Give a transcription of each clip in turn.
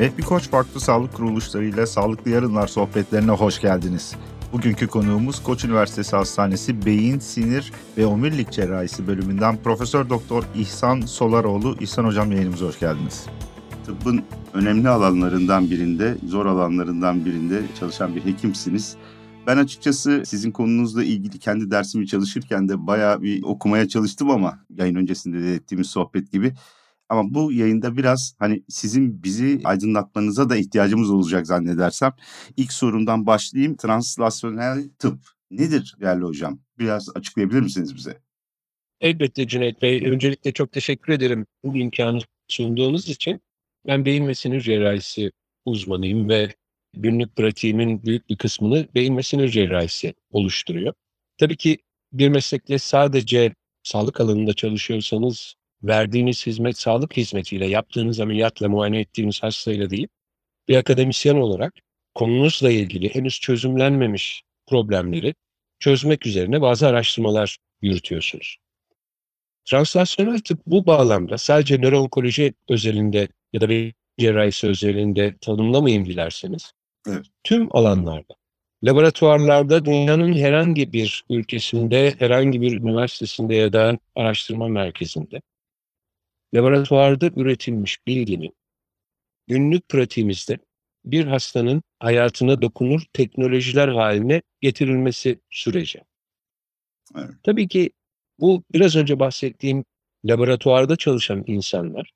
Rehbi Koç farklı sağlık kuruluşlarıyla Sağlıklı Yarınlar sohbetlerine hoş geldiniz. Bugünkü konuğumuz Koç Üniversitesi Hastanesi Beyin, Sinir ve Omurilik Cerrahisi bölümünden Profesör Doktor İhsan Solaroğlu. İhsan Hocam yayınımıza hoş geldiniz. Tıbbın önemli alanlarından birinde, zor alanlarından birinde çalışan bir hekimsiniz. Ben açıkçası sizin konunuzla ilgili kendi dersimi çalışırken de bayağı bir okumaya çalıştım ama yayın öncesinde de ettiğimiz sohbet gibi. Ama bu yayında biraz hani sizin bizi aydınlatmanıza da ihtiyacımız olacak zannedersem. İlk sorumdan başlayayım. Translasyonel tıp nedir değerli hocam? Biraz açıklayabilir misiniz bize? Elbette Cüneyt Bey. Öncelikle çok teşekkür ederim bu imkanı sunduğunuz için. Ben beyin ve sinir cerrahisi uzmanıyım ve günlük pratiğimin büyük bir kısmını beyin ve sinir cerrahisi oluşturuyor. Tabii ki bir meslekle sadece sağlık alanında çalışıyorsanız verdiğiniz hizmet sağlık hizmetiyle, yaptığınız ameliyatla, muayene ettiğiniz hastayla değil, bir akademisyen olarak konunuzla ilgili henüz çözümlenmemiş problemleri çözmek üzerine bazı araştırmalar yürütüyorsunuz. Translasyonel tıp bu bağlamda sadece nöroonkoloji özelinde ya da bir cerrahisi özelinde tanımlamayın dilerseniz. Evet. Tüm alanlarda, laboratuvarlarda dünyanın herhangi bir ülkesinde, herhangi bir üniversitesinde ya da araştırma merkezinde laboratuvarda üretilmiş bilginin günlük pratiğimizde bir hastanın hayatına dokunur teknolojiler haline getirilmesi süreci. Evet. Tabii ki bu biraz önce bahsettiğim laboratuvarda çalışan insanlar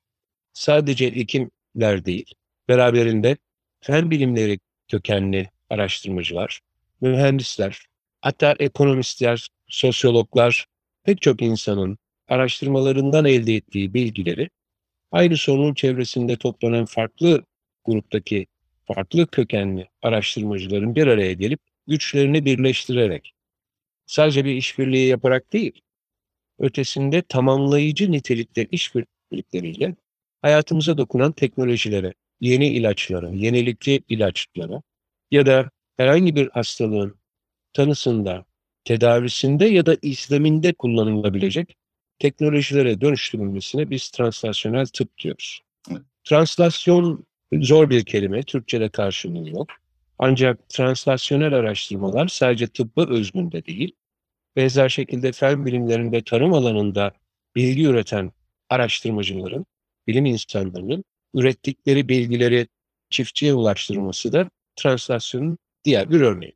sadece hekimler değil, beraberinde fen bilimleri kökenli araştırmacılar, mühendisler, hatta ekonomistler, sosyologlar, pek çok insanın araştırmalarından elde ettiği bilgileri aynı sorunun çevresinde toplanan farklı gruptaki farklı kökenli araştırmacıların bir araya gelip güçlerini birleştirerek sadece bir işbirliği yaparak değil, ötesinde tamamlayıcı nitelikte işbirlikleriyle hayatımıza dokunan teknolojilere, yeni ilaçlara, yenilikli ilaçlara ya da herhangi bir hastalığın tanısında, tedavisinde ya da izleminde kullanılabilecek teknolojilere dönüştürülmesine biz translasyonel tıp diyoruz. Translasyon zor bir kelime, Türkçe'de karşılığı yok. Ancak translasyonel araştırmalar sadece tıbba özgünde değil, benzer şekilde fen bilimlerinde tarım alanında bilgi üreten araştırmacıların, bilim insanlarının ürettikleri bilgileri çiftçiye ulaştırması da translasyonun diğer bir örneği.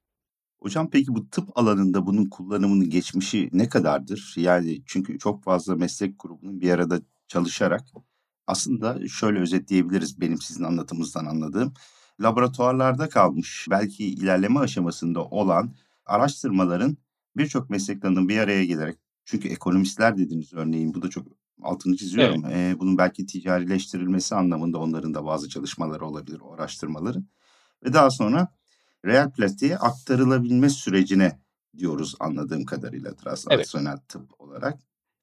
Hocam peki bu tıp alanında bunun kullanımının geçmişi ne kadardır? Yani çünkü çok fazla meslek grubunun bir arada çalışarak aslında şöyle özetleyebiliriz benim sizin anlatımınızdan anladığım. Laboratuvarlarda kalmış belki ilerleme aşamasında olan araştırmaların birçok meslek dalının bir araya gelerek çünkü ekonomistler dediniz örneğin bu da çok altını çiziyorum. Evet. Ee, bunun belki ticarileştirilmesi anlamında onların da bazı çalışmaları olabilir o araştırmaların. Ve daha sonra real aktarılabilme sürecine diyoruz anladığım kadarıyla translasyonel evet. tıp olarak.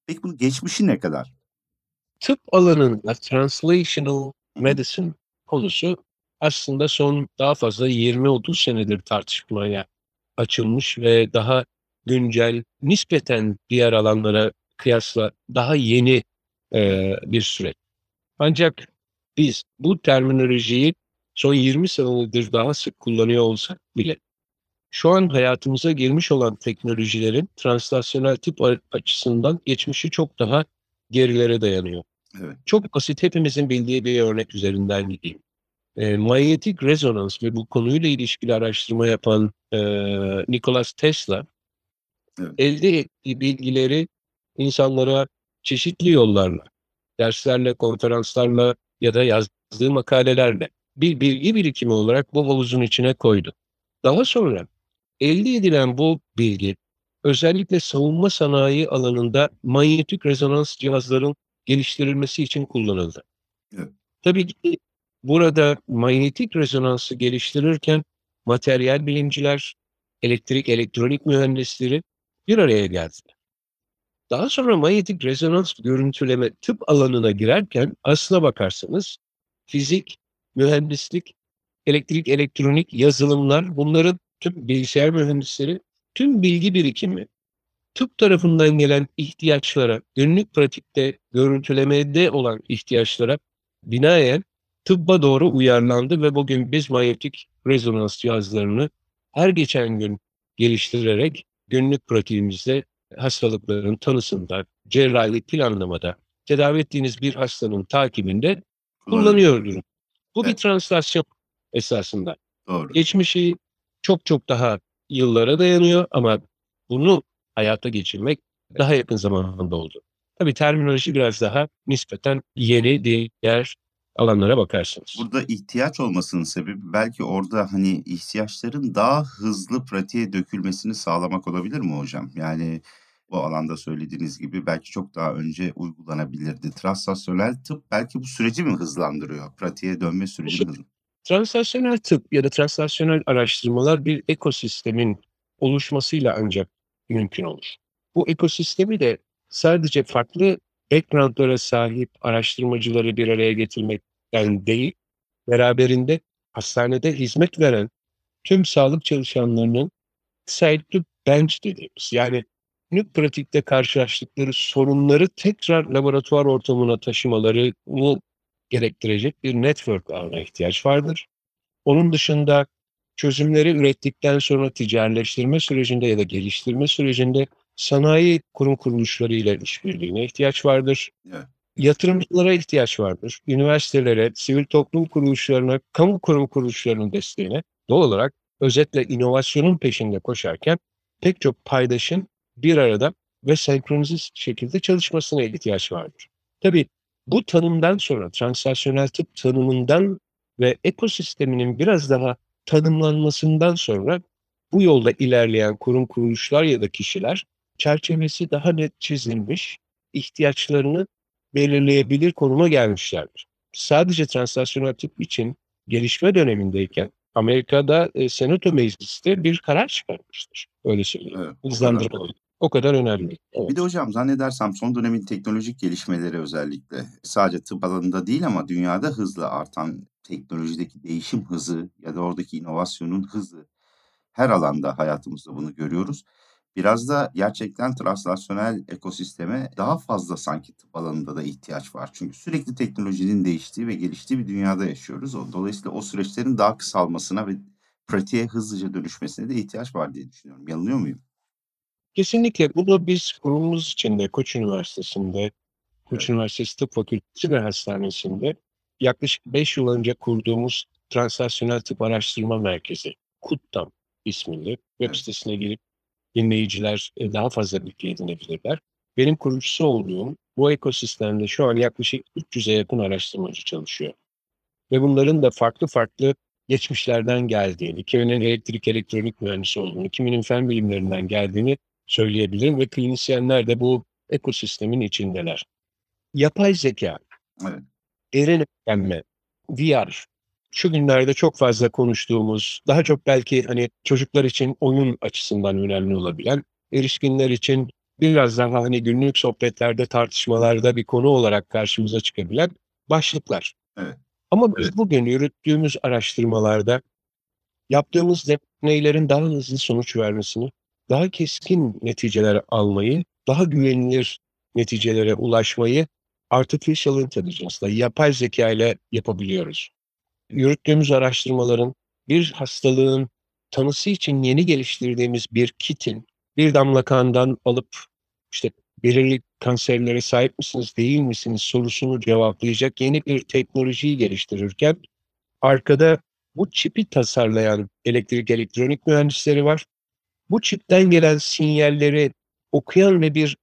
Peki bunun geçmişi ne kadar? Tıp alanında translational medicine konusu aslında son daha fazla 20-30 senedir tartışmaya açılmış ve daha güncel, nispeten diğer alanlara kıyasla daha yeni e, bir süreç. Ancak biz bu terminolojiyi son 20 senedir daha sık kullanıyor olsak bile şu an hayatımıza girmiş olan teknolojilerin translasyonel tip açısından geçmişi çok daha gerilere dayanıyor. Evet. Çok basit hepimizin bildiği bir örnek üzerinden gideyim. E, manyetik rezonans ve bu konuyla ilişkili araştırma yapan e, Nikola Tesla evet. elde ettiği bilgileri insanlara çeşitli yollarla, derslerle, konferanslarla ya da yazdığı makalelerle bir bilgi birikimi olarak bu havuzun içine koydu. Daha sonra elde edilen bu bilgi özellikle savunma sanayi alanında manyetik rezonans cihazların geliştirilmesi için kullanıldı. Evet. Tabii ki burada manyetik rezonansı geliştirirken materyal bilimciler, elektrik elektronik mühendisleri bir araya geldiler. Daha sonra manyetik rezonans görüntüleme tıp alanına girerken aslına bakarsanız fizik, mühendislik, elektrik, elektronik, yazılımlar bunların tüm bilgisayar mühendisleri, tüm bilgi birikimi tıp tarafından gelen ihtiyaçlara, günlük pratikte görüntülemede olan ihtiyaçlara binaen tıbba doğru uyarlandı ve bugün biz manyetik rezonans cihazlarını her geçen gün geliştirerek günlük pratiğimizde hastalıkların tanısında, cerrahi planlamada, tedavi ettiğiniz bir hastanın takibinde kullanıyoruz. Bu bir Evet. translasyon esasında. Doğru. Geçmişi çok çok daha yıllara dayanıyor ama bunu hayata geçirmek daha yakın zamanda oldu. Tabii terminoloji biraz daha nispeten yeni diğer alanlara bakarsınız. Burada ihtiyaç olmasının sebebi belki orada hani ihtiyaçların daha hızlı pratiğe dökülmesini sağlamak olabilir mi hocam? Yani bu alanda söylediğiniz gibi belki çok daha önce uygulanabilirdi. Translasyonel tıp belki bu süreci mi hızlandırıyor? Pratiğe dönme sürecini hızlı. Translasyonel tıp ya da translasyonel araştırmalar bir ekosistemin oluşmasıyla ancak mümkün olur. Bu ekosistemi de sadece farklı backgroundlara sahip araştırmacıları bir araya getirmekten değil, beraberinde hastanede hizmet veren tüm sağlık çalışanlarının to bench dediğimiz yani günlük pratikte karşılaştıkları sorunları tekrar laboratuvar ortamına taşımalarını gerektirecek bir network ağına ihtiyaç vardır. Onun dışında çözümleri ürettikten sonra ticaretleştirme sürecinde ya da geliştirme sürecinde sanayi kurum kuruluşlarıyla işbirliğine ihtiyaç vardır. Evet. Yatırımcılara ihtiyaç vardır. Üniversitelere, sivil toplum kuruluşlarına, kamu kurum kuruluşlarının desteğine doğal olarak özetle inovasyonun peşinde koşarken pek çok paydaşın bir arada ve senkronize şekilde çalışmasına ihtiyaç vardır. Tabii bu tanımdan sonra transaksiyonel tıp tanımından ve ekosisteminin biraz daha tanımlanmasından sonra bu yolda ilerleyen kurum kuruluşlar ya da kişiler çerçevesi daha net çizilmiş, ihtiyaçlarını belirleyebilir konuma gelmişlerdir. Sadece translasyonel tıp için gelişme dönemindeyken Amerika'da e, Senato Meclisi bir karar çıkarmıştır. Öyle söyleyeyim. Evet, Hızlandırma. O kadar önemli. Evet. Bir de hocam zannedersem son dönemin teknolojik gelişmeleri özellikle sadece tıp alanında değil ama dünyada hızla artan teknolojideki değişim hızı ya da oradaki inovasyonun hızı her alanda hayatımızda bunu görüyoruz. Biraz da gerçekten translasyonel ekosisteme daha fazla sanki tıp alanında da ihtiyaç var. Çünkü sürekli teknolojinin değiştiği ve geliştiği bir dünyada yaşıyoruz. O- Dolayısıyla o süreçlerin daha kısalmasına ve pratiğe hızlıca dönüşmesine de ihtiyaç var diye düşünüyorum. Yanılıyor muyum? Kesinlikle bunu biz kurumumuz içinde Koç Üniversitesi'nde, Koç Evet. Üniversitesi Tıp Fakültesi ve Hastanesi'nde yaklaşık 5 yıl önce kurduğumuz Translasyonel Tıp Araştırma Merkezi, KUTTAM isminde web sitesine girip dinleyiciler e, daha fazla bilgi edinebilirler. Benim kurucusu olduğum bu ekosistemde şu an yaklaşık 300'e yakın araştırmacı çalışıyor. Ve bunların da farklı farklı geçmişlerden geldiğini, kiminin elektrik elektronik mühendisi olduğunu, kiminin fen bilimlerinden geldiğini söyleyebilirim ve klinisyenler de bu ekosistemin içindeler. Yapay zeka, Evet. derin öğrenme, VR, şu günlerde çok fazla konuştuğumuz, daha çok belki hani çocuklar için oyun açısından önemli olabilen, erişkinler için biraz daha hani günlük sohbetlerde, tartışmalarda bir konu olarak karşımıza çıkabilen başlıklar. Evet. Ama biz Evet. bugün yürüttüğümüz araştırmalarda yaptığımız deneylerin daha hızlı sonuç vermesini, daha keskin neticeler almayı, daha güvenilir neticelere ulaşmayı artificial intelligence ile, yapay zeka ile yapabiliyoruz. Yürüttüğümüz araştırmaların bir hastalığın tanısı için yeni geliştirdiğimiz bir kitin bir damla kandan alıp işte belirli kanserlere sahip misiniz değil misiniz sorusunu cevaplayacak yeni bir teknolojiyi geliştirirken arkada bu çipi tasarlayan elektrik elektronik mühendisleri var. Bu çipten gelen sinyalleri okuyan ve bir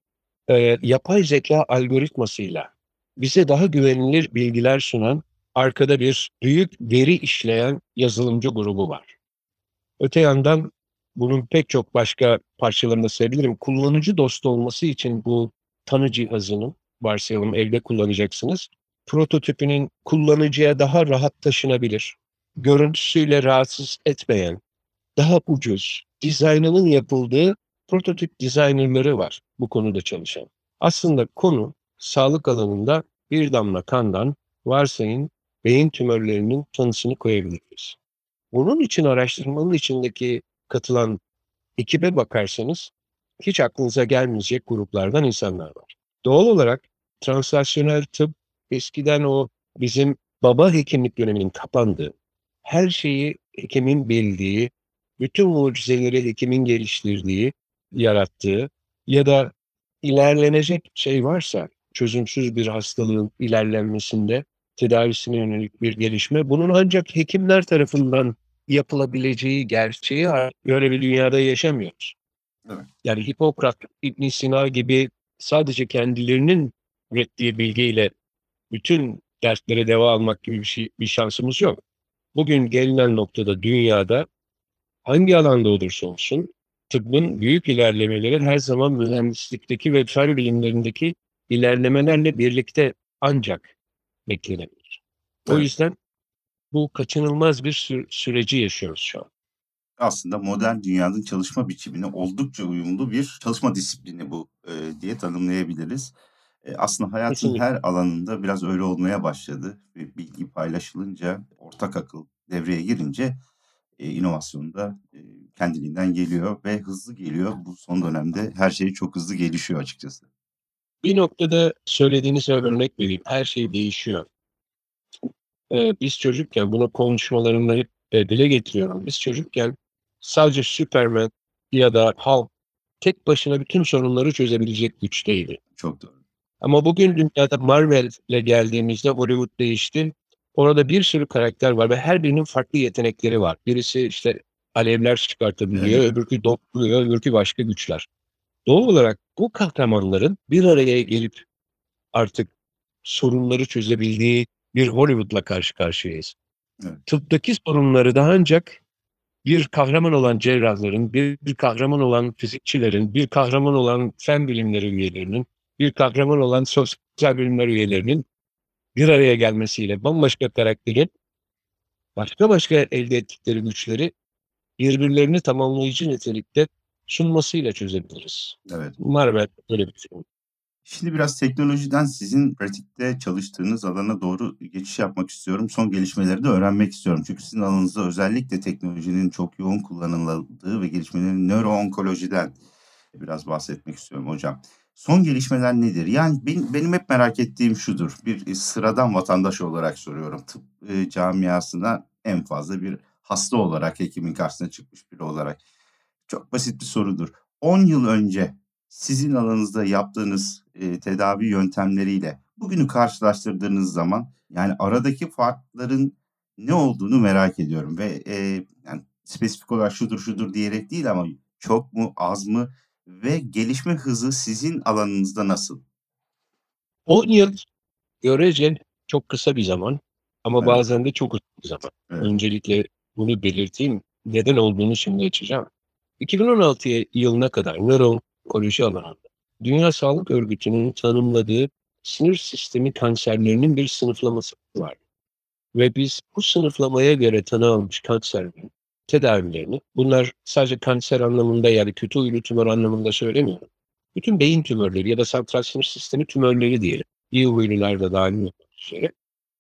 e, yapay zeka algoritmasıyla bize daha güvenilir bilgiler sunan arkada bir büyük veri işleyen yazılımcı grubu var. Öte yandan bunun pek çok başka parçalarını da sayabilirim. Kullanıcı dostu olması için bu tanı cihazının varsayalım evde kullanacaksınız. Prototipinin kullanıcıya daha rahat taşınabilir, görüntüsüyle rahatsız etmeyen, daha ucuz, dizaynının yapıldığı prototip dizaynerları var bu konuda çalışan. Aslında konu sağlık alanında bir damla kandan varsayın beyin tümörlerinin tanısını koyabiliriz. Bunun için araştırmanın içindeki katılan ekibe bakarsanız hiç aklınıza gelmeyecek gruplardan insanlar var. Doğal olarak translasyonel tıp eskiden o bizim baba hekimlik döneminin kapandığı, her şeyi hekimin bildiği, bütün mucizeleri hekimin geliştirdiği, yarattığı ya da ilerlenecek şey varsa çözümsüz bir hastalığın ilerlenmesinde tedavisine yönelik bir gelişme bunun ancak hekimler tarafından yapılabileceği gerçeği böyle bir dünyada yaşamıyoruz. Evet. Yani Hipokrat, İbn Sina gibi sadece kendilerinin ürettiği bilgiyle bütün derslere deva almak gibi bir, şey, bir şansımız yok. Bugün gelinen noktada dünyada hangi alanda olursa olsun tıbbın büyük ilerlemeleri her zaman mühendislikteki ve fen bilimlerindeki ilerlemelerle birlikte ancak beklenebilir. O Evet. yüzden bu kaçınılmaz bir sü- süreci yaşıyoruz şu an. Aslında modern dünyanın çalışma biçimine oldukça uyumlu bir çalışma disiplini bu e, diye tanımlayabiliriz. E, aslında hayatın Kesinlikle. her alanında biraz öyle olmaya başladı. Bilgi paylaşılınca, ortak akıl devreye girince e, inovasyon da e, kendiliğinden geliyor ve hızlı geliyor. Bu son dönemde her şey çok hızlı gelişiyor açıkçası. Bir noktada söylediğiniz örnek vereyim. Her şey değişiyor. Ee, biz çocukken buna konuşmalarında hep e, dile getiriyorum. Biz çocukken sadece Superman ya da Hulk tek başına bütün sorunları çözebilecek güçteydi. Çok doğru. Ama bugün dünyada Marvel'le geldiğimizde Hollywood değişti. Orada bir sürü karakter var ve her birinin farklı yetenekleri var. Birisi işte alevler çıkartabiliyor, öbürkü dokluyor, öbürkü başka güçler. Doğal olarak bu kahramanların bir araya gelip artık sorunları çözebildiği bir Hollywood'la karşı karşıyayız. Evet. Tıptaki sorunları da ancak bir kahraman olan cerrahların, bir, bir kahraman olan fizikçilerin, bir kahraman olan fen bilimleri üyelerinin, bir kahraman olan sosyal bilimler üyelerinin bir araya gelmesiyle bambaşka karakterin başka başka elde ettikleri güçleri birbirlerini tamamlayıcı nitelikte sunmasıyla çözebiliriz. Evet. Marvel böyle bir film. Şimdi biraz teknolojiden sizin pratikte çalıştığınız alana doğru geçiş yapmak istiyorum. Son gelişmeleri de öğrenmek istiyorum. Çünkü sizin alanınızda özellikle teknolojinin çok yoğun kullanıldığı ve gelişmelerin nöroonkolojiden biraz bahsetmek istiyorum hocam. Son gelişmeler nedir? Yani benim, hep merak ettiğim şudur. Bir sıradan vatandaş olarak soruyorum. Tıp e, camiasına en fazla bir hasta olarak hekimin karşısına çıkmış biri olarak. Çok basit bir sorudur. 10 yıl önce sizin alanınızda yaptığınız e, tedavi yöntemleriyle bugünü karşılaştırdığınız zaman yani aradaki farkların ne olduğunu merak ediyorum ve e, yani spesifik olarak şudur şudur diyerek değil ama çok mu az mı ve gelişme hızı sizin alanınızda nasıl? 10 yıl görece çok kısa bir zaman ama Evet. bazen de çok uzun bir zaman. Evet. Öncelikle bunu belirteyim. Neden olduğunu şimdi açacağım. 2016 yılına kadar nöroonkoloji alanında Dünya Sağlık Örgütü'nün tanımladığı sinir sistemi kanserlerinin bir sınıflaması var. Ve biz bu sınıflamaya göre tanı almış kanserlerin tedavilerini, bunlar sadece kanser anlamında yani kötü huylu tümör anlamında söylemiyorum. Bütün beyin tümörleri ya da santral sinir sistemi tümörleri diyelim. İyi huylular da dahil üzere.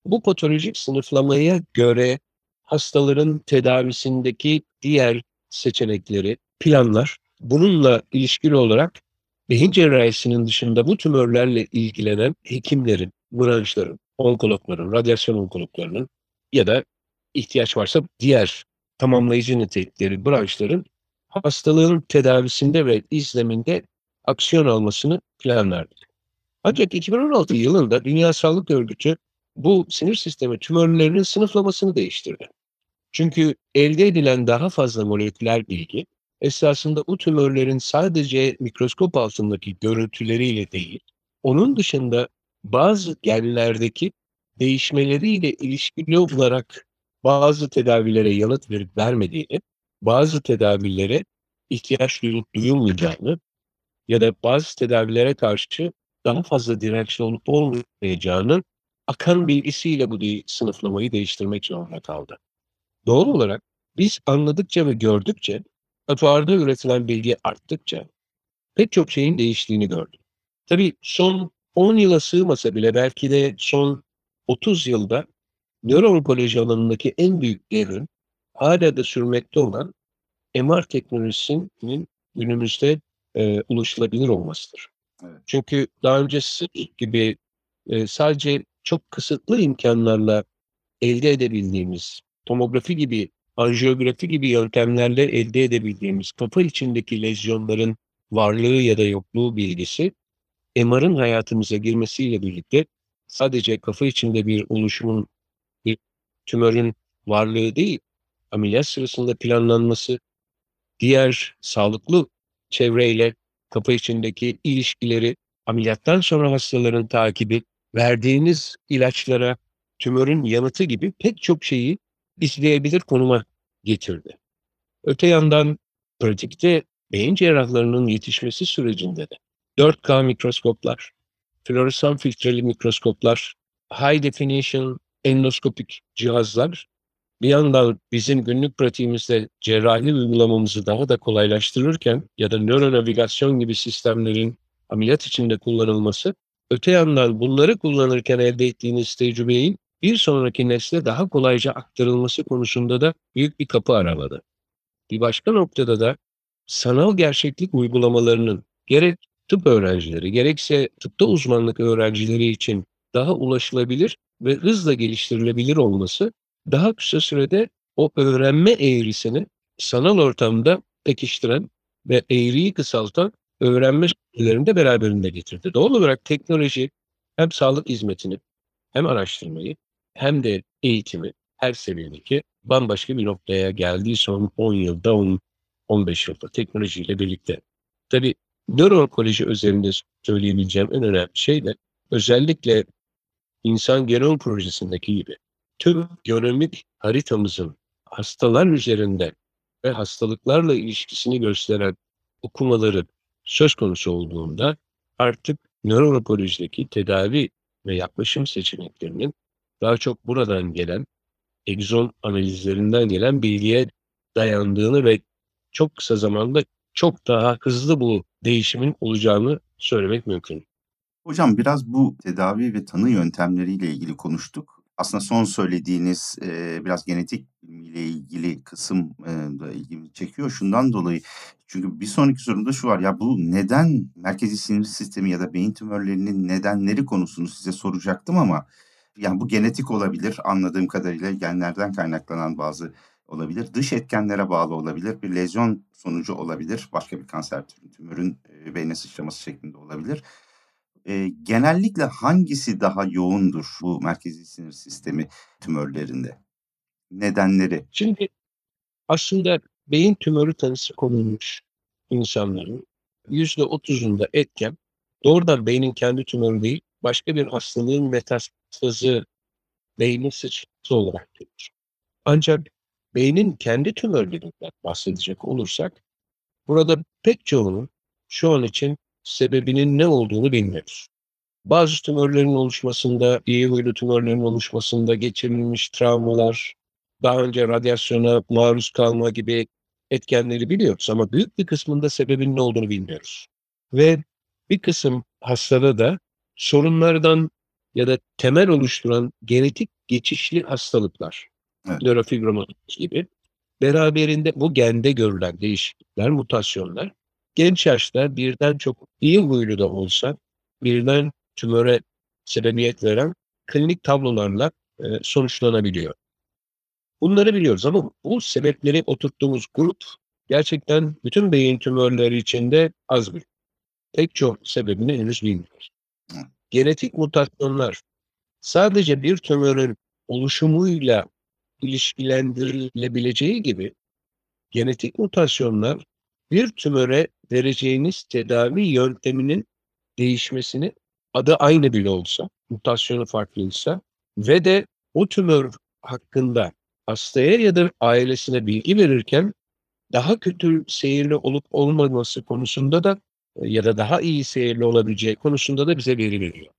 Bu patolojik sınıflamaya göre hastaların tedavisindeki diğer seçenekleri, planlar, bununla ilişkili olarak beyin cerrahisinin dışında bu tümörlerle ilgilenen hekimlerin, branşların, onkologların, radyasyon onkologlarının ya da ihtiyaç varsa diğer tamamlayıcı nitelikleri branşların hastalığın tedavisinde ve izleminde aksiyon almasını planlardı. Ancak 2016 yılında Dünya Sağlık Örgütü bu sinir sistemi tümörlerinin sınıflamasını değiştirdi. Çünkü elde edilen daha fazla moleküler bilgi esasında bu tümörlerin sadece mikroskop altındaki görüntüleriyle değil, onun dışında bazı genlerdeki değişmeleriyle ilişkili olarak bazı tedavilere yanıt verip vermediğini, bazı tedavilere ihtiyaç duyulup duyulmayacağını ya da bazı tedavilere karşı daha fazla dirençli olup olmayacağının akan bilgisiyle bu sınıflamayı değiştirmek zorunda kaldı. Doğal olarak biz anladıkça ve gördükçe, laboratuvarda üretilen bilgi arttıkça pek çok şeyin değiştiğini gördük. Tabii son 10 yıla sığmasa bile belki de son 30 yılda nöroonkoloji alanındaki en büyük devrim hala da sürmekte olan MR teknolojisinin günümüzde e, ulaşılabilir olmasıdır. Evet. Çünkü daha önce sık gibi e, sadece çok kısıtlı imkanlarla elde edebildiğimiz, tomografi gibi, anjiyografi gibi yöntemlerle elde edebildiğimiz kafa içindeki lezyonların varlığı ya da yokluğu bilgisi MR'ın hayatımıza girmesiyle birlikte sadece kafa içinde bir oluşumun, tümörün varlığı değil, ameliyat sırasında planlanması, diğer sağlıklı çevreyle kafa içindeki ilişkileri, ameliyattan sonra hastaların takibi, verdiğiniz ilaçlara tümörün yanıtı gibi pek çok şeyi izleyebilir konuma getirdi. Öte yandan pratikte beyin cerrahlarının yetişmesi sürecinde de 4K mikroskoplar, floresan filtreli mikroskoplar, high definition endoskopik cihazlar bir yandan bizim günlük pratiğimizde cerrahi uygulamamızı daha da kolaylaştırırken ya da nöronavigasyon gibi sistemlerin ameliyat içinde kullanılması, öte yandan bunları kullanırken elde ettiğiniz tecrübeyi bir sonraki nesle daha kolayca aktarılması konusunda da büyük bir kapı araladı. Bir başka noktada da sanal gerçeklik uygulamalarının gerek tıp öğrencileri gerekse tıpta uzmanlık öğrencileri için daha ulaşılabilir ve hızla geliştirilebilir olması daha kısa sürede o öğrenme eğrisini sanal ortamda pekiştiren ve eğriyi kısaltan öğrenme süreçlerini de beraberinde getirdi. Doğal olarak teknoloji hem sağlık hizmetini hem araştırmayı hem de eğitimi her seviyedeki bambaşka bir noktaya geldiği son 10 yılda, 10, 15 yılda teknolojiyle birlikte. Tabii nöroekoloji özelinde söyleyebileceğim en önemli şey de özellikle insan genom projesindeki gibi tüm genomik haritamızın hastalar üzerinde ve hastalıklarla ilişkisini gösteren okumaları söz konusu olduğunda artık nöroekolojideki tedavi ve yaklaşım seçeneklerinin daha çok buradan gelen egzon analizlerinden gelen bilgiye dayandığını ve çok kısa zamanda çok daha hızlı bu değişimin olacağını söylemek mümkün. Hocam biraz bu tedavi ve tanı yöntemleriyle ilgili konuştuk. Aslında son söylediğiniz e, biraz genetik bilimiyle ilgili kısım e, da ilgimi çekiyor. Şundan dolayı çünkü bir sonraki sorumda şu var ya bu neden merkezi sinir sistemi ya da beyin tümörlerinin nedenleri konusunu size soracaktım ama yani bu genetik olabilir anladığım kadarıyla genlerden kaynaklanan bazı olabilir. Dış etkenlere bağlı olabilir. Bir lezyon sonucu olabilir. Başka bir kanser tümörün e, beyne sıçraması şeklinde olabilir. E, genellikle hangisi daha yoğundur bu merkezi sinir sistemi tümörlerinde? Nedenleri? Şimdi aslında beyin tümörü tanısı konulmuş insanların %30'unda etken doğrudan beynin kendi tümörü değil başka bir hastalığın metastazı beynin sıçrası olarak görülür. Ancak beynin kendi tümörlerinden bahsedecek olursak burada pek çoğunun şu an için sebebinin ne olduğunu bilmiyoruz. Bazı tümörlerin oluşmasında, iyi huylu tümörlerin oluşmasında geçirilmiş travmalar, daha önce radyasyona maruz kalma gibi etkenleri biliyoruz ama büyük bir kısmında sebebinin ne olduğunu bilmiyoruz. Ve bir kısım hastada da sorunlardan ya da temel oluşturan genetik geçişli hastalıklar, evet. nörofibromatoloji gibi beraberinde bu gende görülen değişiklikler, mutasyonlar genç yaşta birden çok iyi huylu da olsa birden tümöre sebebiyet veren klinik tablolarla e, sonuçlanabiliyor. Bunları biliyoruz ama bu sebepleri oturttuğumuz grup gerçekten bütün beyin tümörleri içinde az bir. Pek çok sebebini henüz bilmiyoruz. Genetik mutasyonlar sadece bir tümörün oluşumuyla ilişkilendirilebileceği gibi genetik mutasyonlar bir tümöre vereceğiniz tedavi yönteminin değişmesini adı aynı bile olsa, mutasyonu farklıysa ve de o tümör hakkında hastaya ya da ailesine bilgi verirken daha kötü seyirli olup olmaması konusunda da ya da daha iyi seyirli olabileceği konusunda da bize veri veriyor.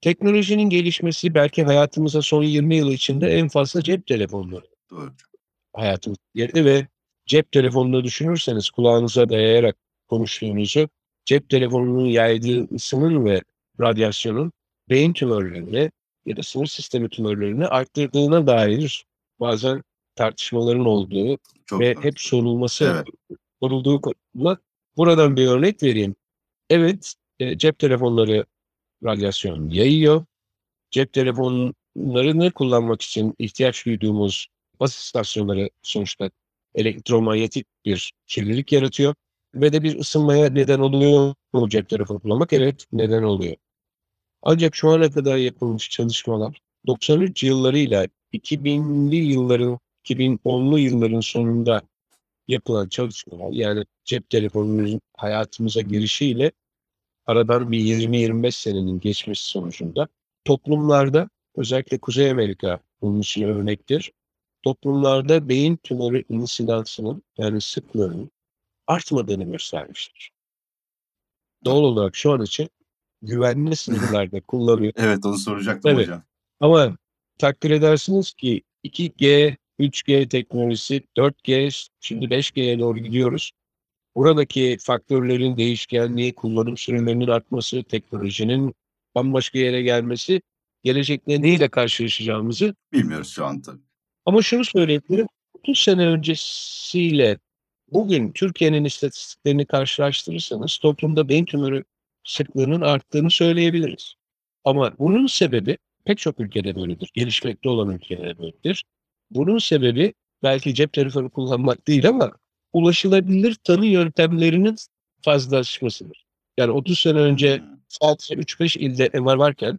Teknolojinin gelişmesi belki hayatımıza son 20 yıl içinde en fazla cep telefonları. Doğru. Hayatımız girdi ve cep telefonunu düşünürseniz kulağınıza dayayarak konuştuğunuzu, cep telefonunun yaydığı ısının ve radyasyonun beyin tümörlerini ya da sinir sistemi tümörlerini arttırdığına dair bazen tartışmaların olduğu Çok ve doğru. hep sorulması evet. sorulduğu konusunda buradan bir örnek vereyim. Evet, e, cep telefonları radyasyon yayıyor. Cep telefonunu istasyonlarını kullanmak için ihtiyaç duyduğumuz baz istasyonları sonuçta elektromanyetik bir kirlilik yaratıyor ve de bir ısınmaya neden oluyor mu cep telefonu kullanmak? Evet, neden oluyor. Ancak şu ana kadar yapılmış çalışmalar 93 yıllarıyla 2000'li yılların 2010'lu yılların sonunda yapılan çalışmalar yani cep telefonunun hayatımıza girişiyle aradan bir 20-25 senenin geçmesi sonucunda toplumlarda özellikle Kuzey Amerika bunun için örnektir. Toplumlarda beyin tümörü insidansının yani sıklığının artmadığını göstermiştir. Doğal olarak şu an için güvenli sınırlarda kullanıyor. Evet onu soracaktım Evet. hocam. Ama takdir edersiniz ki 2G, 3G teknolojisi, 4G, şimdi 5G'ye doğru gidiyoruz. Buradaki faktörlerin değişkenliği, kullanım sürelerinin artması, teknolojinin bambaşka yere gelmesi, gelecekte neyle karşılaşacağımızı Bilmiyoruz şu an tabii. Ama şunu söyleyebilirim. 30 sene öncesiyle bugün Türkiye'nin istatistiklerini karşılaştırırsanız toplumda beyin tümörü sıklığının arttığını söyleyebiliriz. Ama bunun sebebi pek çok ülkede böyledir. Gelişmekte olan ülkelerde böyledir. Bunun sebebi belki cep telefonu kullanmak değil ama ulaşılabilir tanı yöntemlerinin fazlalaşmasıdır. Yani 30 sene önce Hmm. sadece 3-5 ilde MR varken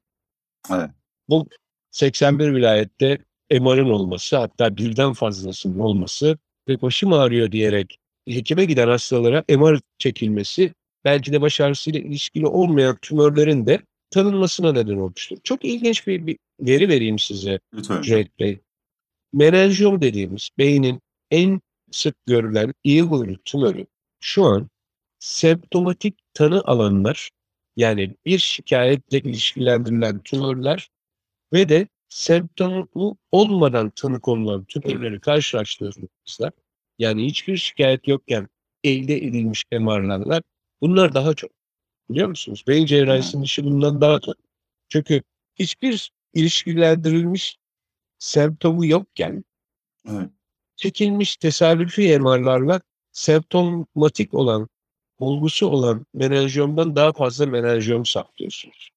Evet. bu 81 vilayette MR'ın olması hatta birden fazlasının olması ve başım ağrıyor diyerek hekime giden hastalara MR çekilmesi belki de baş ağrısıyla ilişkili olmayan tümörlerin de tanınmasına neden olmuştur. Çok ilginç bir, bir veri vereyim size Lütfen. Cüneyt Bey. Menenjiyom dediğimiz beynin en sık görülen iyi huylu tümörü şu an semptomatik tanı alanlar yani bir şikayetle ilişkilendirilen tümörler ve de semptomu olmadan tanı konulan tümörleri karşılaştırdığımızda yani hiçbir şikayet yokken elde edilmiş MR'lar bunlar daha çok. Biliyor musunuz? Beyin cerrahisinin işi bundan daha çok. Çünkü hiçbir ilişkilendirilmiş semptomu yokken Evet. çekilmiş tesadüfi MR'larla semptomatik olan, olgusu olan menenjiyomdan daha fazla menenjiyom saplıyorsunuz.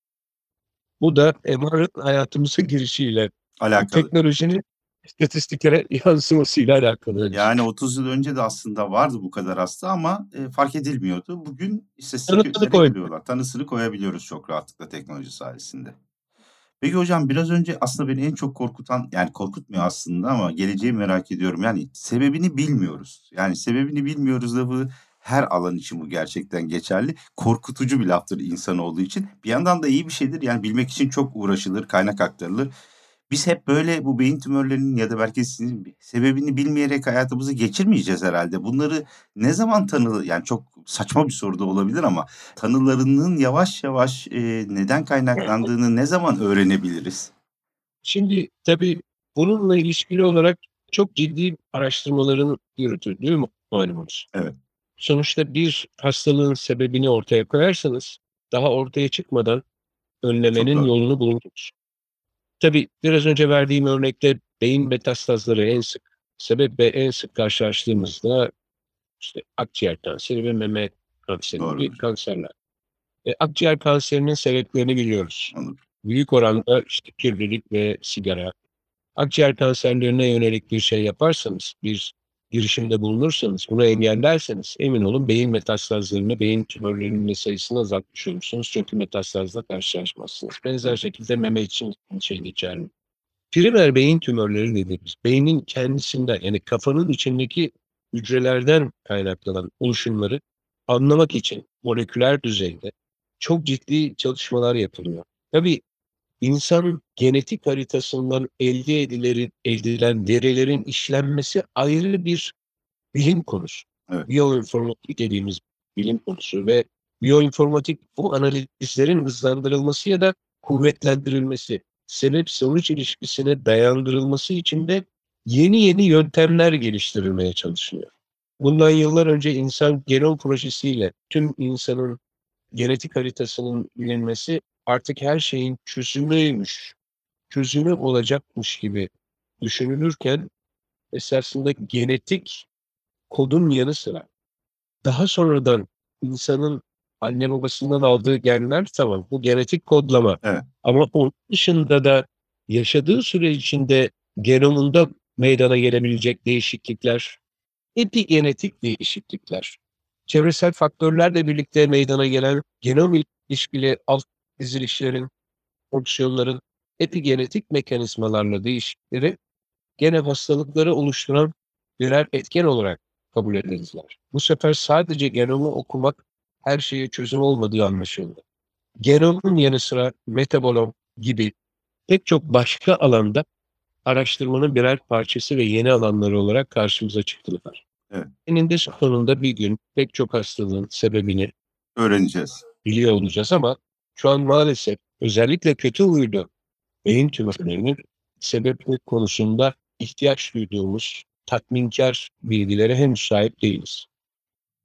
Bu da MR'ın hayatımıza girişiyle, Alakalı. teknolojinin istatistiklere yansımasıyla alakalı. Yani 30 yıl önce de aslında vardı bu kadar hasta ama e, fark edilmiyordu. Bugün istatistiklere koy- giriyorlar. Tanısını koyabiliyoruz çok rahatlıkla teknoloji sayesinde. Peki hocam biraz önce aslında beni en çok korkutan yani korkutmuyor aslında ama geleceği merak ediyorum. Yani sebebini bilmiyoruz. Yani sebebini bilmiyoruz lafı her alan için bu gerçekten geçerli. Korkutucu bir laftır insan olduğu için. Bir yandan da iyi bir şeydir. Yani bilmek için çok uğraşılır, kaynak aktarılır. Biz hep böyle bu beyin tümörlerinin ya da belki sizin sebebini bilmeyerek hayatımızı geçirmeyeceğiz herhalde. Bunları ne zaman tanı yani çok saçma bir soru da olabilir ama tanılarının yavaş yavaş e, neden kaynaklandığını ne zaman öğrenebiliriz? Şimdi tabii bununla ilişkili olarak çok ciddi araştırmaların yürütüldüğü malumunuz. Evet. Sonuçta bir hastalığın sebebini ortaya koyarsanız daha ortaya çıkmadan önlemenin doğru. yolunu bulursunuz. Tabii biraz önce verdiğim örnekte beyin metastazları en sık sebep ve en sık karşılaştığımızda işte akciğer kanseri ve meme kanseri Doğru gibi kanserler. E, akciğer kanserinin sebeplerini biliyoruz. Anladım. Büyük oranda işte kirlilik ve sigara. Akciğer kanserlerine yönelik bir şey yaparsanız, bir girişimde bulunursanız, bunu engellerseniz emin olun beyin metastazlarını, beyin tümörlerinin sayısını azaltmış olursunuz. Çünkü metastazla karşılaşmazsınız. Benzer şekilde meme için şey geçerli. Primer beyin tümörleri dediğimiz beynin kendisinde yani kafanın içindeki hücrelerden kaynaklanan oluşumları anlamak için moleküler düzeyde çok ciddi çalışmalar yapılıyor. Tabii insanın genetik haritasından elde edilen, edilen verilerin işlenmesi ayrı bir bilim konusu. Evet. Biyoinformatik dediğimiz bilim konusu ve biyoinformatik bu analizlerin hızlandırılması ya da kuvvetlendirilmesi, sebep sonuç ilişkisine dayandırılması için de yeni yeni yöntemler geliştirilmeye çalışılıyor. Bundan yıllar önce insan genom projesiyle tüm insanın genetik haritasının bilinmesi artık her şeyin çözümüymüş, çözümü olacakmış gibi düşünülürken esasında genetik kodun yanı sıra daha sonradan insanın anne babasından aldığı genler tamam bu genetik kodlama. Evet. Ama onun dışında da yaşadığı süre içinde genomunda meydana gelebilecek değişiklikler, epigenetik değişiklikler, çevresel faktörlerle birlikte meydana gelen genom ilişkili alt dizilişlerin, fonksiyonların epigenetik mekanizmalarla değişikleri gene hastalıkları oluşturan birer etken olarak kabul edildiler. Bu sefer sadece genomu okumak her şeye çözüm olmadığı anlaşıldı. Genomun yanı sıra metabolom gibi pek çok başka alanda araştırmanın birer parçası ve yeni alanları olarak karşımıza çıktılar. Evet. Eninde sonunda bir gün pek çok hastalığın sebebini Öğreneceğiz. biliyor olacağız ama şu an maalesef özellikle kötü huylu beyin tümörlerinin sebebi konusunda ihtiyaç duyduğumuz tatminkar bilgilere henüz sahip değiliz.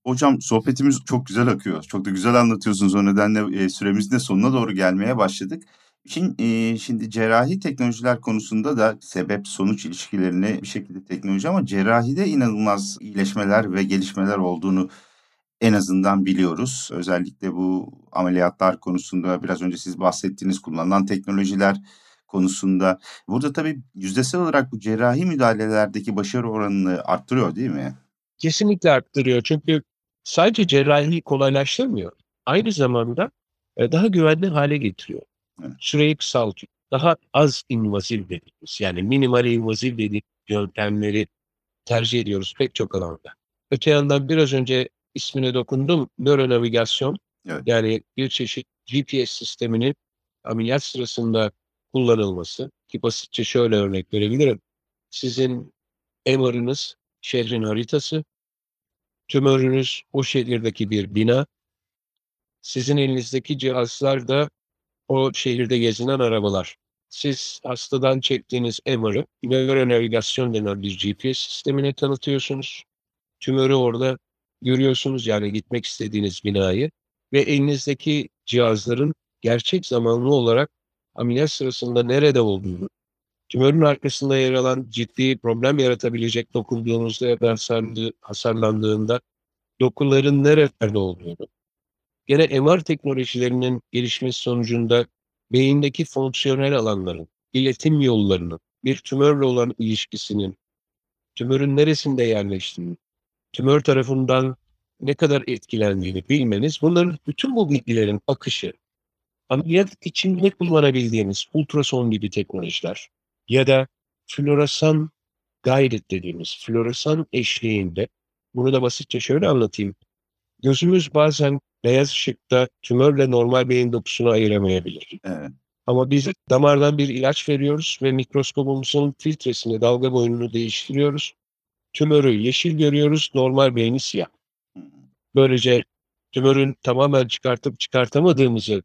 Hocam sohbetimiz çok güzel akıyor. Çok da güzel anlatıyorsunuz. O nedenle e, süremizin de sonuna doğru gelmeye başladık. Şimdi, e, şimdi cerrahi teknolojiler konusunda da sebep sonuç ilişkilerini bir şekilde teknoloji ama cerrahide inanılmaz iyileşmeler ve gelişmeler olduğunu en azından biliyoruz. Özellikle bu ameliyatlar konusunda biraz önce siz bahsettiğiniz kullanılan teknolojiler konusunda. Burada tabii yüzdesel olarak bu cerrahi müdahalelerdeki başarı oranını arttırıyor değil mi? Kesinlikle arttırıyor çünkü sadece cerrahiyi kolaylaştırmıyor. Aynı zamanda e, daha güvenli hale getiriyor. Evet. Süreyi kısaltıyor. Daha az invazif dediğimiz yani minimal invazif dediğimiz yöntemleri tercih ediyoruz pek çok alanda. Öte yandan biraz önce ismine dokundum. Nöronavigasyon Evet. yani bir çeşit GPS sisteminin ameliyat sırasında kullanılması ki basitçe şöyle örnek verebilirim. Sizin MR'ınız şehrin haritası, tümörünüz o şehirdeki bir bina, sizin elinizdeki cihazlar da o şehirde gezinen arabalar. Siz hastadan çektiğiniz MR'ı nöronavigasyon denen bir GPS sistemine tanıtıyorsunuz. Tümörü orada görüyorsunuz yani gitmek istediğiniz binayı ve elinizdeki cihazların gerçek zamanlı olarak ameliyat sırasında nerede olduğunu, tümörün arkasında yer alan ciddi problem yaratabilecek dokunduğunuzda ya da hasarlandığında dokuların nerelerde olduğunu, gene MR teknolojilerinin gelişmesi sonucunda beyindeki fonksiyonel alanların, iletim yollarının, bir tümörle olan ilişkisinin, tümörün neresinde yerleştiğini, tümör tarafından ne kadar etkilendiğini bilmeniz, bunların bütün bu bilgilerin akışı, ameliyat için ne kullanabildiğimiz ultrason gibi teknolojiler ya da floresan guided dediğimiz floresan eşliğinde, bunu da basitçe şöyle anlatayım. Gözümüz bazen beyaz ışıkta tümörle normal beyin dokusunu ayıramayabilir. Evet. Ama biz damardan bir ilaç veriyoruz ve mikroskopumuzun filtresini, dalga boyununu değiştiriyoruz. Tümörü yeşil görüyoruz, normal beyni siyah. Böylece tümörün tamamen çıkartıp çıkartamadığımızı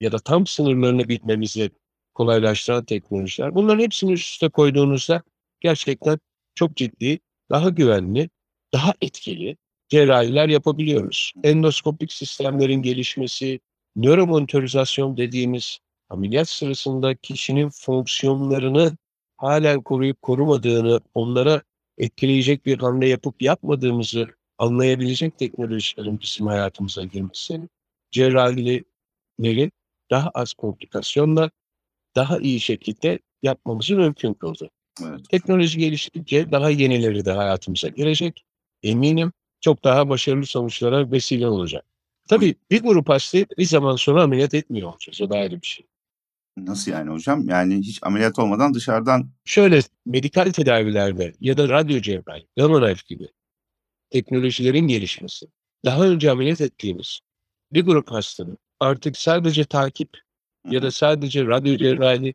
ya da tam sınırlarını bilmemizi kolaylaştıran teknolojiler. Bunların hepsini üst üste koyduğunuzda gerçekten çok ciddi, daha güvenli, daha etkili cerrahiler yapabiliyoruz. Endoskopik sistemlerin gelişmesi, nöromonitorizasyon dediğimiz ameliyat sırasında kişinin fonksiyonlarını halen koruyup korumadığını, onlara etkileyecek bir hamle yapıp yapmadığımızı anlayabilecek teknolojilerin bizim hayatımıza girmesi, cerrahileri daha az komplikasyonla, daha iyi şekilde yapmamızı mümkün kıldı. Evet. Teknoloji geliştikçe daha yenileri de hayatımıza girecek. Eminim çok daha başarılı sonuçlara vesile olacak. Tabii bir grup hastayı bir zaman sonra ameliyat etmiyor olacağız. O da ayrı bir şey. Nasıl yani hocam? Yani hiç ameliyat olmadan dışarıdan Şöyle medikal tedavilerde ya da radyo cerrahi, gamma knife gibi teknolojilerin gelişmesi, daha önce ameliyat ettiğimiz bir grup hastanın artık sadece takip ya da sadece radyo cerrahi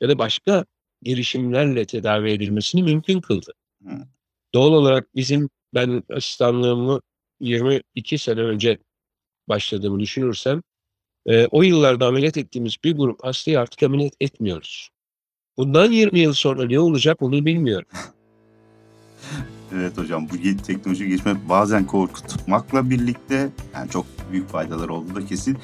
ya da başka girişimlerle tedavi edilmesini mümkün kıldı. Doğal olarak bizim ben asistanlığımı 22 sene önce başladığımı düşünürsem e, o yıllarda ameliyat ettiğimiz bir grup hastayı artık ameliyat etmiyoruz. Bundan 20 yıl sonra ne olacak onu bilmiyorum. Evet hocam bu teknoloji gelişme bazen korkutmakla birlikte yani çok büyük faydalar oldu da kesin.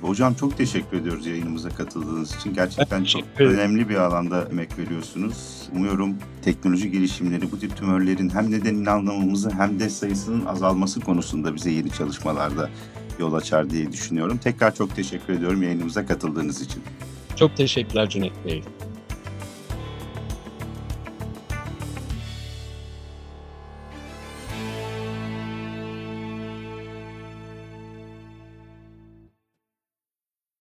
Hocam çok teşekkür ediyoruz yayınımıza katıldığınız için. Gerçekten çok önemli bir alanda emek veriyorsunuz. Umuyorum teknoloji gelişimleri bu tip tümörlerin hem nedenini anlamamızı hem de sayısının azalması konusunda bize yeni çalışmalarda yol açar diye düşünüyorum. Tekrar çok teşekkür ediyorum yayınımıza katıldığınız için. Çok teşekkürler Cüneyt Bey.